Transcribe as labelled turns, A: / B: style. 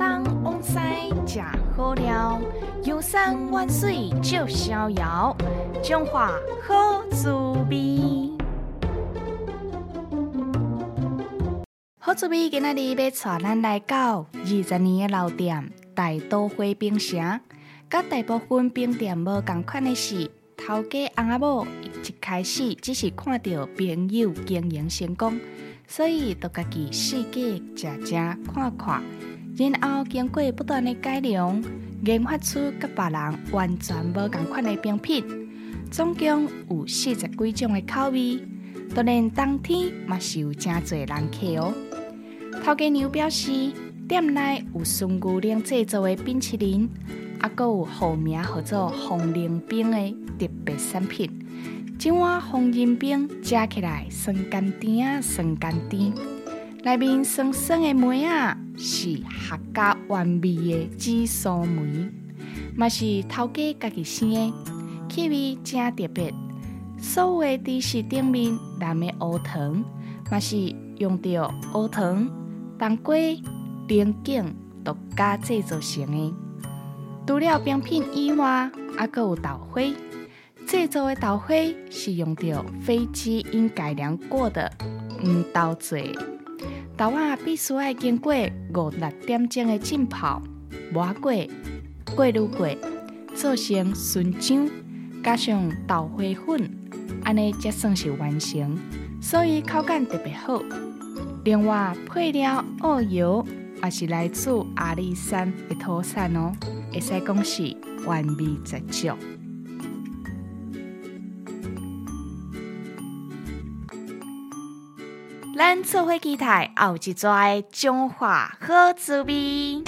A: 东往西食好料，游山玩水就逍遥，中华好滋味。好滋味今仔日要带咱来到二十年的老店大都会冰城，甲大部分冰店无共款的是。头家翁仔某一开始只是看到朋友经营成功，所以就家己试过食食看看，然后经过不断的改良，研发出甲别人完全无共款的冰品，总共有四十几种的口味。当然冬天嘛是有真侪人客哦。头家娘表示，店内有纯牛奶制作的冰淇淋。啊，阁有号名叫做“红冷冰”的特别产品，一碗红仁冰食起来酸甘甜啊，酸甘甜，内面酸酸的梅啊是合家完美的紫苏梅，嘛是头家家己生的，气味真特别。所有的芝士顶面蓝的乌糖，嘛是用到乌糖、冬瓜、莲藕独家制作成的。除了冰品以外，还阁有豆花。制作的豆花是用到非基因改良过的黄豆做。豆啊必须要经过五六点钟的浸泡、磨过、过滤过，做成纯浆，加上豆花粉，安尼才算是完成。所以口感特别好。另外配料蚝油。也是来自阿里山的土产哦，会使讲是完美十足。咱做伙期待后一跩中华好滋味。